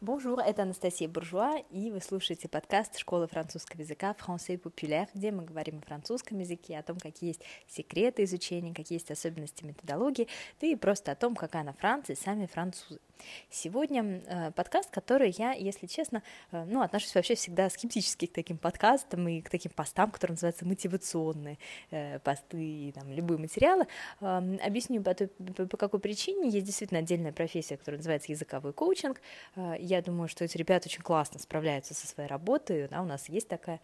Bonjour, это Анастасия Буржуа, и вы слушаете подкаст Школы французского языка «Français populaire», где мы говорим о французском языке, о том, какие есть секреты изучения, какие есть особенности методологии, да и просто о том, какая на Франции сами французы. Сегодня э, подкаст, который я, если честно, э, ну, отношусь вообще всегда скептически к таким подкастам и к таким постам, которые называются мотивационные э, посты и там, любые материалы. Объясню по, той, по, какой причине. Есть действительно отдельная профессия, которая называется языковой коучинг. Я думаю, что эти ребята очень классно справляются со своей работой. Да, у нас есть такая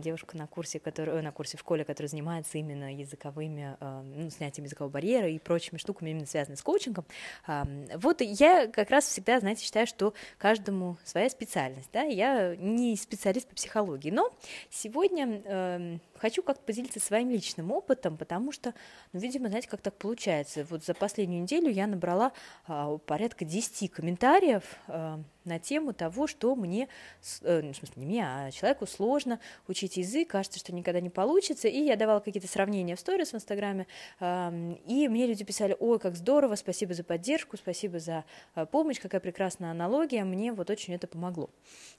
девушка на курсе, которая, на курсе в школе, которая занимается именно языковыми, э, ну, снятием языкового барьера и прочими штуками, именно связанными с коучингом. Вот я как раз всегда, знаете, считаю, что каждому своя специальность, да, я не специалист по психологии, но сегодня э, хочу как-то поделиться своим личным опытом, потому что, ну, видимо, знаете, как так получается, вот за последнюю неделю я набрала э, порядка 10 комментариев на тему того, что мне, э, ну, в смысле, не мне, а человеку сложно учить язык, кажется, что никогда не получится, и я давала какие-то сравнения в сторис в Инстаграме, э, и мне люди писали, ой, как здорово, спасибо за поддержку, спасибо за э, помощь, какая прекрасная аналогия, мне вот очень это помогло.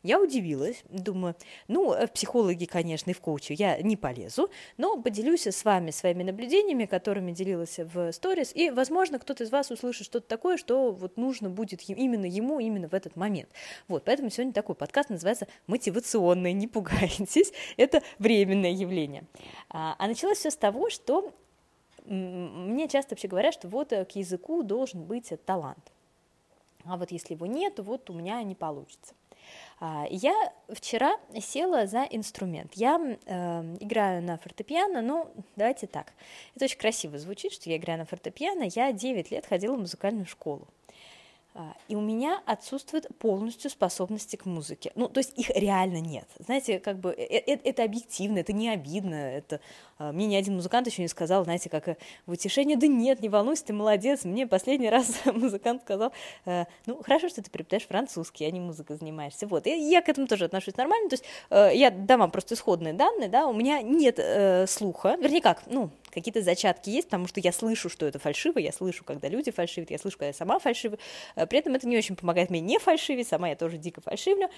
Я удивилась, думаю, ну, в психологи, конечно, и в коуче я не полезу, но поделюсь с вами своими наблюдениями, которыми делилась в сторис, и, возможно, кто-то из вас услышит что-то такое, что вот нужно будет именно ему, именно в этот момент. Вот, поэтому сегодня такой подкаст называется «Мотивационный», не пугайтесь, это временное явление. А, а началось все с того, что мне часто вообще говорят, что вот э, к языку должен быть талант а вот если его нет, вот у меня не получится. А, я вчера села за инструмент. Я э, играю на фортепиано, но давайте так. Это очень красиво звучит, что я играю на фортепиано. Я 9 лет ходила в музыкальную школу. А, и у меня отсутствует полностью способности к музыке. Ну, то есть их реально нет. Знаете, как бы это, э, это объективно, это не обидно. Это, а, мне ни один музыкант еще не сказал, знаете, как э, в утешение, да нет, не волнуйся, ты молодец. Мне последний раз музыкант сказал, «Э, ну, хорошо, что ты преподаешь французский, а не музыкой занимаешься. Вот, и я к этому тоже отношусь нормально. То есть я дам вам просто исходные данные, да, у меня нет э, слуха, вернее как, ну, какие-то зачатки есть, потому что я слышу, что это фальшиво, я слышу, когда люди фальшивят, я слышу, когда я сама фальшиваю. Э, при этом это не очень помогает мне не фальшивить, сама я тоже дико фальшивлю.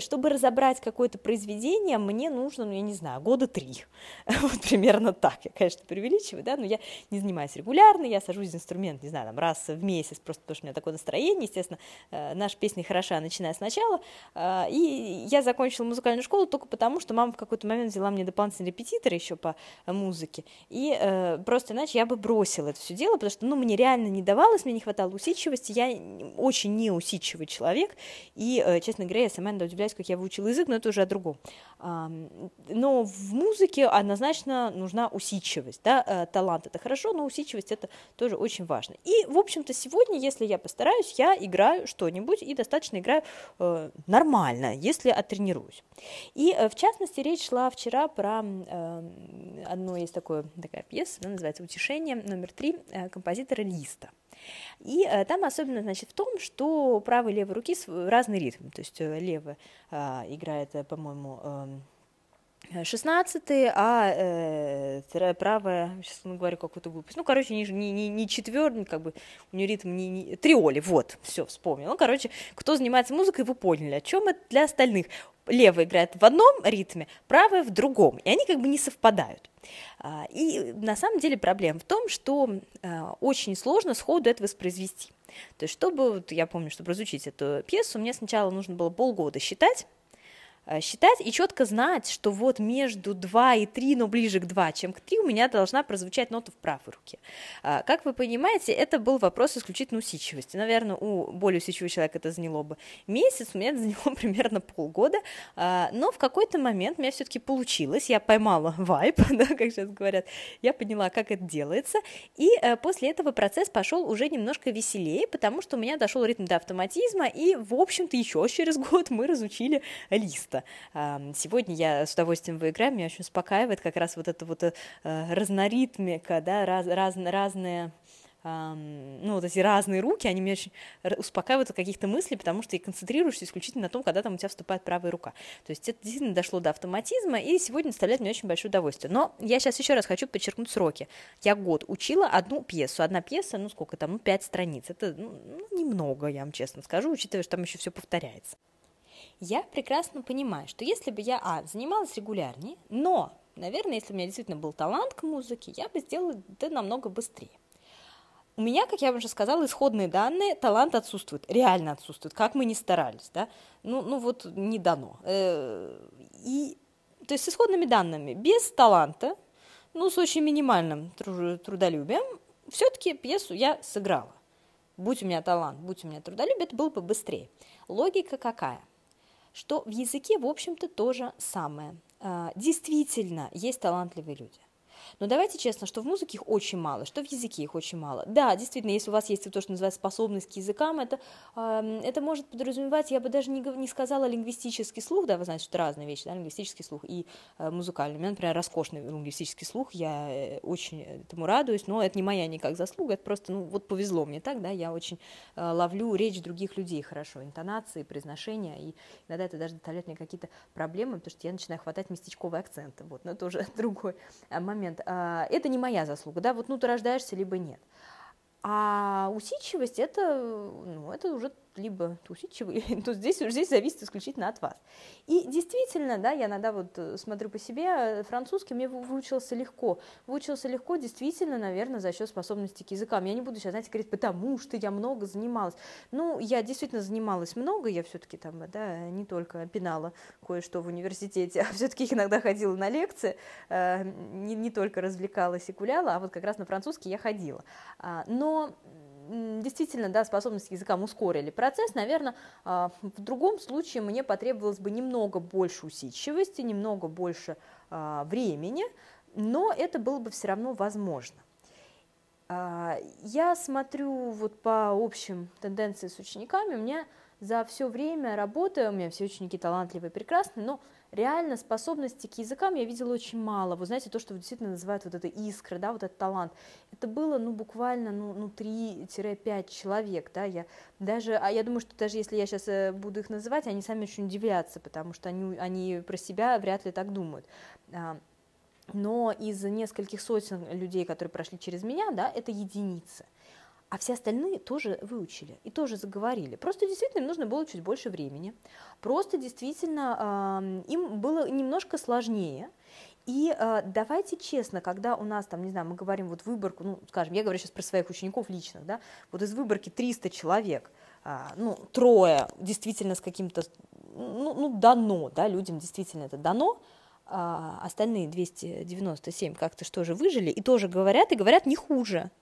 Чтобы разобрать какое-то произведение, мне нужно, ну, я не знаю, года три. Вот примерно так. Я, конечно, преувеличиваю, да, но я не занимаюсь регулярно, я сажусь за инструмент, не знаю, там, раз в месяц, просто потому что у меня такое настроение, естественно, э, наша песня хороша, начиная сначала, э, и я закончила музыкальную школу только потому, что мама в какой-то момент взяла мне дополнительный репетитор еще по музыке, и э, просто иначе я бы бросила это все дело, потому что, ну, мне реально не давалось, мне не хватало усидчивости, я очень неусидчивый человек, и, э, честно говоря, я сама иногда удивляюсь, как я выучила язык, но это уже о другом. Э, но в музыке однозначно нужна усидчивость, да, э, талант это хорошо, но усидчивость это тоже очень важно. И, в общем-то, сегодня, если я постараюсь, я играю что-нибудь и достаточно играю э, нормально, если оттренируюсь. И, э, в частности, речь шла вчера про э, одно есть такое такая пьеса, она называется «Утешение» номер три э, композитора Листа. И э, там особенно, значит, в том, что правой и левой руки разный ритм. То есть э, левая играет, по-моему, э, 16 а э, правая, сейчас ну, говорю какую-то глупость, ну, короче, не, не, не, не четвертый, как бы, у нее ритм не, не триоли, вот, все, вспомнил. Ну, короче, кто занимается музыкой, вы поняли, о чем это для остальных. Левая играет в одном ритме, правая в другом, и они как бы не совпадают. А, и на самом деле проблема в том, что а, очень сложно сходу это воспроизвести. То есть, чтобы, я помню, чтобы разучить эту пьесу, мне сначала нужно было полгода считать, считать и четко знать, что вот между 2 и 3, но ближе к 2, чем к 3, у меня должна прозвучать нота в правой руке. А, как вы понимаете, это был вопрос исключительно усидчивости. Наверное, у более усидчивого человека это заняло бы месяц, у меня это заняло примерно полгода, а, но в какой-то момент у меня все-таки получилось, я поймала вайп, да, как сейчас говорят, я поняла, как это делается, и э, после этого процесс пошел уже немножко веселее, потому что у меня дошел ритм до автоматизма, и, в общем-то, еще через год мы разучили лист просто. Сегодня я с удовольствием выиграю, меня очень успокаивает как раз вот эта вот э, разноритмика, да, раз, раз, разные ну, вот эти разные руки, они меня очень успокаивают от каких-то мыслей, потому что я концентрируешься исключительно на том, когда там у тебя вступает правая рука. То есть это действительно дошло до автоматизма, и сегодня доставляет мне очень большое удовольствие. Но я сейчас еще раз хочу подчеркнуть сроки. Я год учила одну пьесу. Одна пьеса, ну сколько там, ну пять страниц. Это ну, немного, я вам честно скажу, учитывая, что там еще все повторяется. Я прекрасно понимаю, что если бы я, а, занималась регулярнее, но, наверное, если у меня действительно был талант к музыке, я бы сделала это намного быстрее. У меня, как я уже сказала, исходные данные, талант отсутствует, реально отсутствует, как мы ни старались, да, ну, ну вот не дано. Э, и, то есть с исходными данными, без таланта, ну, с очень минимальным трудолюбием, все-таки пьесу я сыграла. Будь у меня талант, будь у меня трудолюбие, это было бы быстрее. Логика какая? Что в языке, в общем-то, то же самое. А, действительно, есть талантливые люди. Но давайте честно, что в музыке их очень мало, что в языке их очень мало. Да, действительно, если у вас есть то, что называется способность к языкам, это, э, это может подразумевать, я бы даже не, не сказала лингвистический слух, да, вы знаете, что это разные вещи, да, лингвистический слух и э, музыкальный. У меня, например, роскошный лингвистический слух, я э, очень этому радуюсь, но это не моя никак заслуга, это просто, ну, вот повезло мне так, да, я очень э, ловлю речь других людей хорошо, интонации, произношения, и иногда это даже доставляет мне какие-то проблемы, потому что я начинаю хватать местечковые акценты, вот, но это уже другой э, момент. А, это не моя заслуга, да, вот ну ты рождаешься, либо нет. А усидчивость это, ну, это уже либо усидчивый, то здесь, здесь зависит исключительно от вас. И действительно, да, я иногда вот э, смотрю по себе, э, французский мне выучился легко. Выучился легко, действительно, наверное, за счет способности к языкам. Я не буду сейчас, знаете, говорить, потому что я много занималась. Ну, я действительно занималась много, я все-таки там, да, не только пинала кое-что в университете, а все-таки иногда ходила на лекции, э, не, не только развлекалась и гуляла, а вот как раз на французский я ходила. А, но действительно, да, способность к языкам ускорили процесс, наверное, а, в другом случае мне потребовалось бы немного больше усидчивости, немного больше а, времени, но это было бы все равно возможно. А, я смотрю вот по общим тенденциям с учениками, у меня за все время работы, у меня все ученики талантливые, прекрасные, но реально способности к языкам я видела очень мало. Вы знаете, то, что действительно называют вот это искра, да, вот этот талант, это было, ну, буквально, ну, ну 3-5 человек, да, я даже, а я думаю, что даже если я сейчас э, буду их называть, они сами очень удивлятся, потому что они, они про себя вряд ли так думают. А, но из нескольких сотен людей, которые прошли через меня, да, это единицы а все остальные тоже выучили и тоже заговорили. Просто действительно им нужно было чуть больше времени. Просто действительно э, им было немножко сложнее. И э, давайте честно, когда у нас там, не знаю, мы говорим вот выборку, ну, скажем, я говорю сейчас про своих учеников личных, да, вот из выборки 300 человек, э, ну, трое действительно с каким-то, ну, ну, дано, да, людям действительно это дано, а остальные 297 как-то что же выжили и тоже говорят, и говорят не хуже,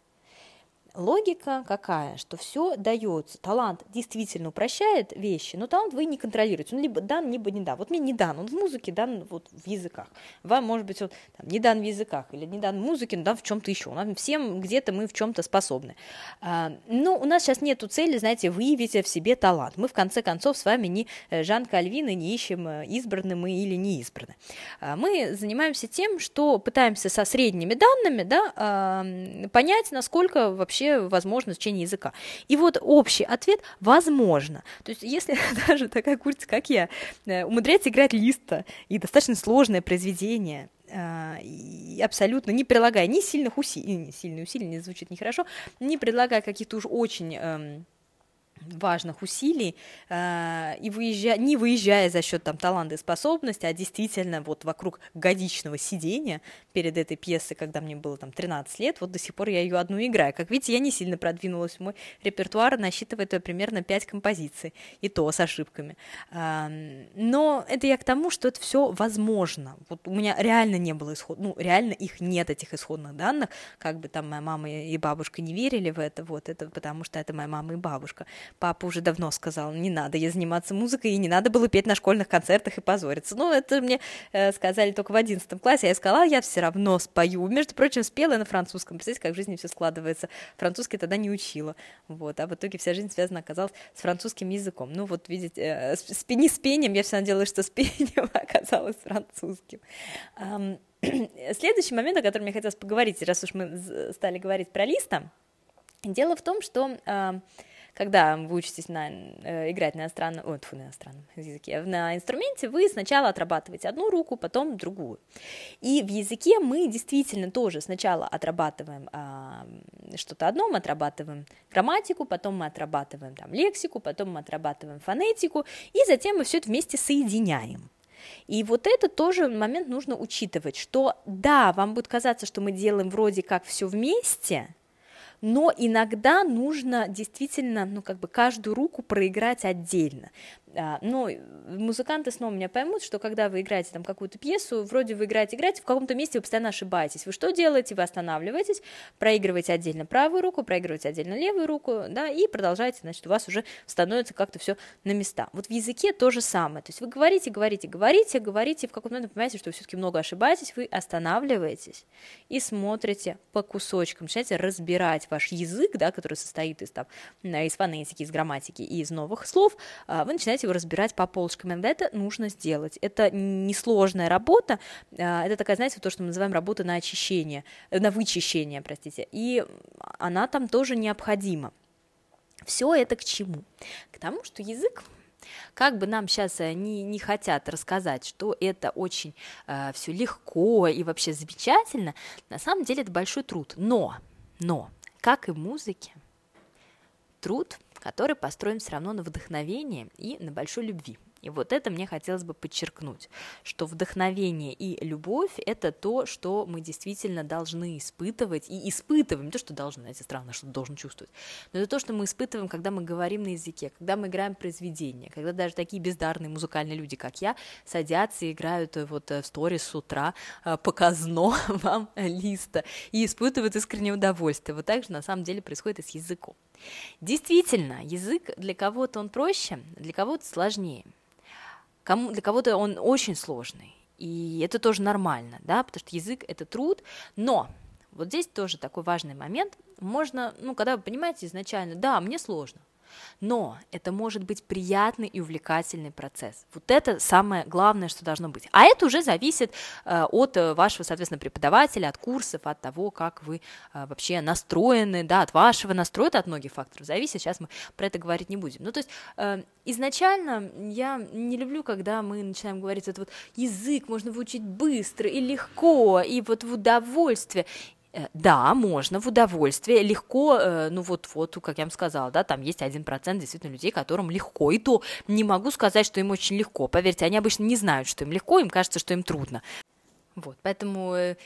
Логика какая, что все дается, талант действительно упрощает вещи, но талант вы не контролируете, он либо дан, либо не дан. Вот мне не дан, он в музыке дан вот в языках, вам может быть он там, не дан в языках или не дан в музыке, но дан в чем-то еще, нам всем где-то мы в чем-то способны. А, но у нас сейчас нету цели, знаете, выявить в себе талант. Мы в конце концов с вами не э, Жан Кальвин не ищем э, избраны мы или не избраны. А, мы занимаемся тем, что пытаемся со средними данными да, понять, насколько вообще вообще возможно изучение языка. И вот общий ответ – возможно. То есть если даже такая курица, как я, э, умудряется играть листа и достаточно сложное произведение, э, и абсолютно не прилагая ни сильных усилий, сильные усилия, не звучит нехорошо, не предлагая каких-то уж очень эм, важных усилий, э, и выезжая, не выезжая за счет там таланта и способности, а действительно вот вокруг годичного сидения перед этой пьесой, когда мне было там 13 лет, вот до сих пор я ее одну играю. Как видите, я не сильно продвинулась, мой репертуар насчитывает примерно 5 композиций, и то с ошибками. Но это я к тому, что это все возможно. Вот у меня реально не было исход, ну реально их нет, этих исходных данных, как бы там моя мама и бабушка не верили в это, вот это потому что это моя мама и бабушка. Папа уже давно сказал, не надо ей заниматься музыкой, и не надо было петь на школьных концертах и позориться. Ну, это мне э, сказали только в одиннадцатом классе, а я сказала, я все равно спою. Между прочим, спела на французском. Представляете, как в жизни все складывается. Французский тогда не учила. Вот, а в итоге вся жизнь связана оказалась с французским языком. Ну, вот, видите, э, с, не с пением, я все надеялась, что с пением оказалось французским. Следующий момент, о котором мне хотелось поговорить, раз уж мы стали говорить про листа, Дело в том, что когда вы учитесь на, э, играть на иностранном, ой, тьфу, на иностранном языке, на инструменте, вы сначала отрабатываете одну руку, потом другую. И в языке мы действительно тоже сначала отрабатываем а, что-то одно, мы отрабатываем грамматику, потом мы отрабатываем там лексику, потом мы отрабатываем фонетику, и затем мы все это вместе соединяем. И вот это тоже момент нужно учитывать, что да, вам будет казаться, что мы делаем вроде как все вместе, но иногда нужно действительно, ну, как бы каждую руку проиграть отдельно. А, но музыканты снова меня поймут, что когда вы играете там какую-то пьесу, вроде вы играете, играете, в каком-то месте вы постоянно ошибаетесь. Вы что делаете? Вы останавливаетесь, проигрываете отдельно правую руку, проигрываете отдельно левую руку, да, и продолжаете, значит, у вас уже становится как-то все на места. Вот в языке то же самое. То есть вы говорите, говорите, говорите, говорите, и в какой-то момент понимаете, что вы все-таки много ошибаетесь, вы останавливаетесь и смотрите по кусочкам, начинаете разбирать ваш язык, да, который состоит из, там, из фонетики, из грамматики и из новых слов, а, вы начинаете его разбирать по полочкам. Иногда это нужно сделать. Это несложная работа, а, это такая, знаете, то, что мы называем работа на очищение, э, на вычищение, простите, и она там тоже необходима. Все это к чему? К тому, что язык как бы нам сейчас э, не, не хотят рассказать, что это очень э, все легко и вообще замечательно, на самом деле это большой труд. Но, но, как и музыке, труд который построен все равно на вдохновении и на большой любви. И вот это мне хотелось бы подчеркнуть, что вдохновение и любовь — это то, что мы действительно должны испытывать, и испытываем, не то, что должны, знаете, странно, что должен чувствовать, но это то, что мы испытываем, когда мы говорим на языке, когда мы играем произведения, когда даже такие бездарные музыкальные люди, как я, садятся и играют э, вот э, в сторис с утра э, показно вам листа и испытывают искреннее удовольствие. Вот так же на самом деле происходит и с языком. Действительно, язык для кого-то он проще, для кого-то сложнее. Кому, для кого-то он очень сложный, и это тоже нормально, да, потому что язык — это труд, но вот здесь тоже такой важный момент. Можно, ну, когда вы понимаете изначально, да, мне сложно, но это может быть приятный и увлекательный процесс. Вот это самое главное, что должно быть. А это уже зависит э, от э, вашего, соответственно, преподавателя, от курсов, от того, как вы э, вообще настроены, да, от вашего настроя, от многих факторов зависит. Сейчас мы про это говорить не будем. Ну, то есть изначально я не люблю, когда мы начинаем говорить, это вот язык можно выучить быстро и легко, и вот в удовольствие. Э, да, можно в удовольствие, легко, э, ну вот, вот, как я вам сказала, да, там есть один процент действительно людей, которым легко, и то не могу сказать, что им очень легко, поверьте, они обычно не знают, что им легко, им кажется, что им трудно. Вот, поэтому э,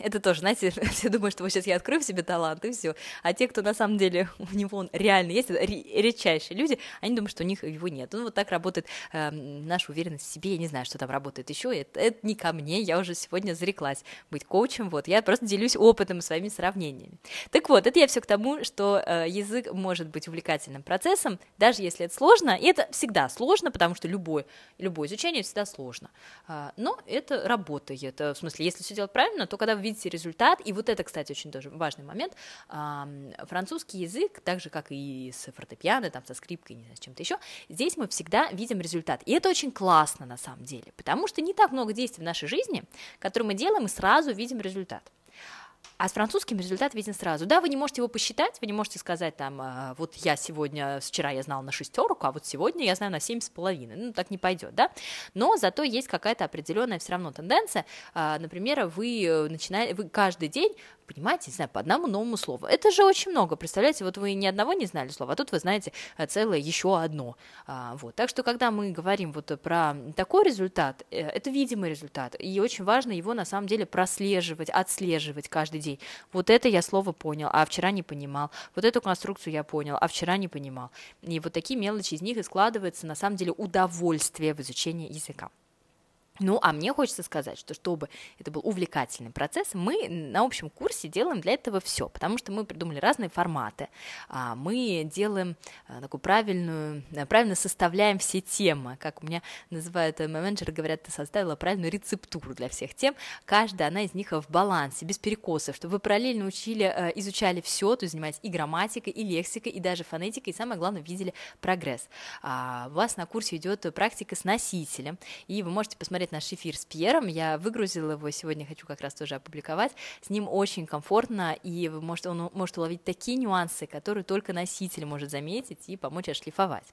это тоже, знаете, все думают, что вот сейчас я открою в себе талант, и все. А те, кто на самом деле у него он реально есть, это редчайшие люди, они думают, что у них его нет. Ну, вот так работает э, наша уверенность в себе. Я не знаю, что там работает еще. Это, это не ко мне, я уже сегодня зареклась быть коучем. Вот, я просто делюсь опытом и своими сравнениями. Так вот, это я все к тому, что э, язык может быть увлекательным процессом, даже если это сложно. И это всегда сложно, потому что любое, любое изучение всегда сложно. Э, но это работает это, в смысле, если все делать правильно, то когда вы видите результат, и вот это, кстати, очень тоже важный момент, французский язык, так же, как и с фортепиано, там, со скрипкой, не знаю, с чем-то еще, здесь мы всегда видим результат. И это очень классно на самом деле, потому что не так много действий в нашей жизни, которые мы делаем, и сразу видим результат. А с французским результат виден сразу. Да, вы не можете его посчитать, вы не можете сказать там, а, вот я сегодня, вчера я знал на шестерку, а вот сегодня я знаю на семь с половиной. Ну, так не пойдет, да? Но зато есть какая-то определенная все равно тенденция. А, например, вы э, начинаете, вы каждый день понимаете, не знаю, по одному новому слову. Это же очень много, представляете, вот вы ни одного не знали слова, а тут вы знаете э, целое еще одно. А, вот. Так что, когда мы говорим вот про такой результат, э, это видимый результат, и очень важно его на самом деле прослеживать, отслеживать каждый день. Вот это я слово понял, а вчера не понимал. Вот эту конструкцию я понял, а вчера не понимал. И вот такие мелочи из них и складывается на самом деле удовольствие в изучении языка. Ну, а мне хочется сказать, что чтобы это был увлекательный процесс, мы на общем курсе делаем для этого все, потому что мы придумали разные форматы, а, мы делаем а, такую правильную, правильно составляем все темы, как у меня называют э, менеджеры, говорят, ты составила правильную рецептуру для всех тем, каждая она из них в балансе, без перекосов, чтобы вы параллельно учили, э, изучали все, то есть занимались и грамматикой, и лексикой, и даже фонетикой, и самое главное, видели прогресс. А, у вас на курсе идет практика с носителем, и вы можете посмотреть послушать наш эфир с Пьером. Я выгрузила его сегодня, хочу как раз тоже опубликовать. С ним очень комфортно, и вы можете, он может уловить такие нюансы, которые только носитель может заметить и помочь отшлифовать.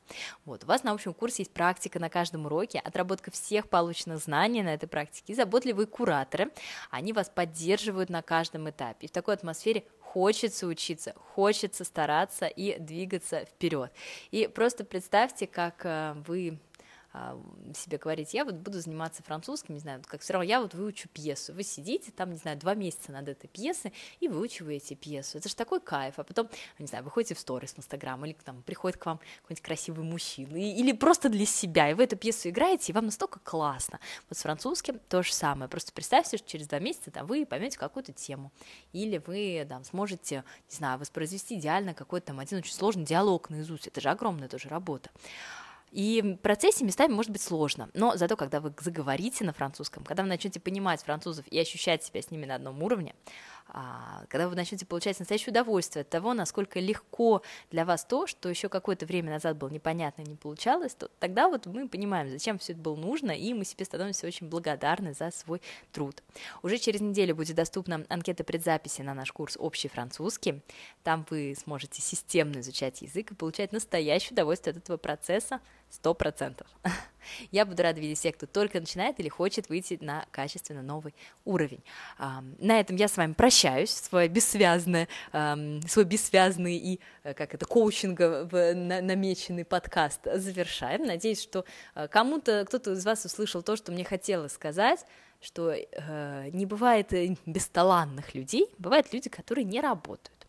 Вот, у вас на общем курсе есть практика на каждом уроке, отработка всех полученных знаний на этой практике, и заботливые кураторы, они вас поддерживают на каждом этапе. И в такой атмосфере хочется учиться, хочется стараться и двигаться вперед. И просто представьте, как э, вы себе говорить, я вот буду заниматься французским, не знаю, как все равно я вот выучу пьесу. Вы сидите там, не знаю, два месяца над этой пьесой и выучиваете пьесу. Это же такой кайф. А потом, не знаю, выходите в сторис в Инстаграм или там приходит к вам какой-нибудь красивый мужчина или просто для себя, и вы эту пьесу играете, и вам настолько классно. Вот с французским то же самое. Просто представьте, что через два месяца там, вы поймете какую-то тему. Или вы там сможете, не знаю, воспроизвести идеально какой-то там один очень сложный диалог наизусть. Это же огромная тоже работа. И в процессе местами может быть сложно, но зато когда вы заговорите на французском, когда вы начнете понимать французов и ощущать себя с ними на одном уровне, а, когда вы начнете получать настоящее удовольствие от того, насколько легко для вас то, что еще какое-то время назад было непонятно и не получалось, то тогда вот мы понимаем, зачем все это было нужно, и мы себе становимся очень благодарны за свой труд. Уже через неделю будет доступна анкета предзаписи на наш курс «Общий французский». Там вы сможете системно изучать язык и получать настоящее удовольствие от этого процесса сто процентов. Я буду рада видеть всех, кто только начинает или хочет выйти на качественно новый уровень. На этом я с вами прощаюсь, свой бессвязный, свой бессвязный и, э, как это, коучинга намеченный подкаст завершаем. Надеюсь, что э, кому-то, кто-то из вас услышал то, что мне хотелось сказать, что э, не бывает бесталанных людей, бывают люди, которые не работают.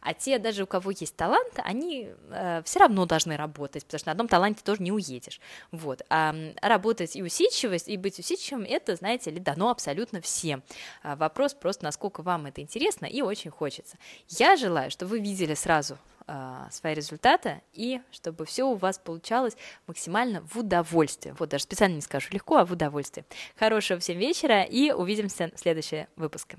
А те, даже у кого есть талант, они э, все равно должны работать, потому что на одном таланте тоже не уедешь. Вот. А работать и усидчивость, и быть усидчивым, это, знаете ли, дано абсолютно всем. А вопрос просто, насколько вам это интересно и очень хочется. Я желаю, чтобы вы видели сразу а, свои результаты и чтобы все у вас получалось максимально в удовольствие. Вот даже специально не скажу легко, а в удовольствие. Хорошего всем вечера и увидимся в следующем выпуске.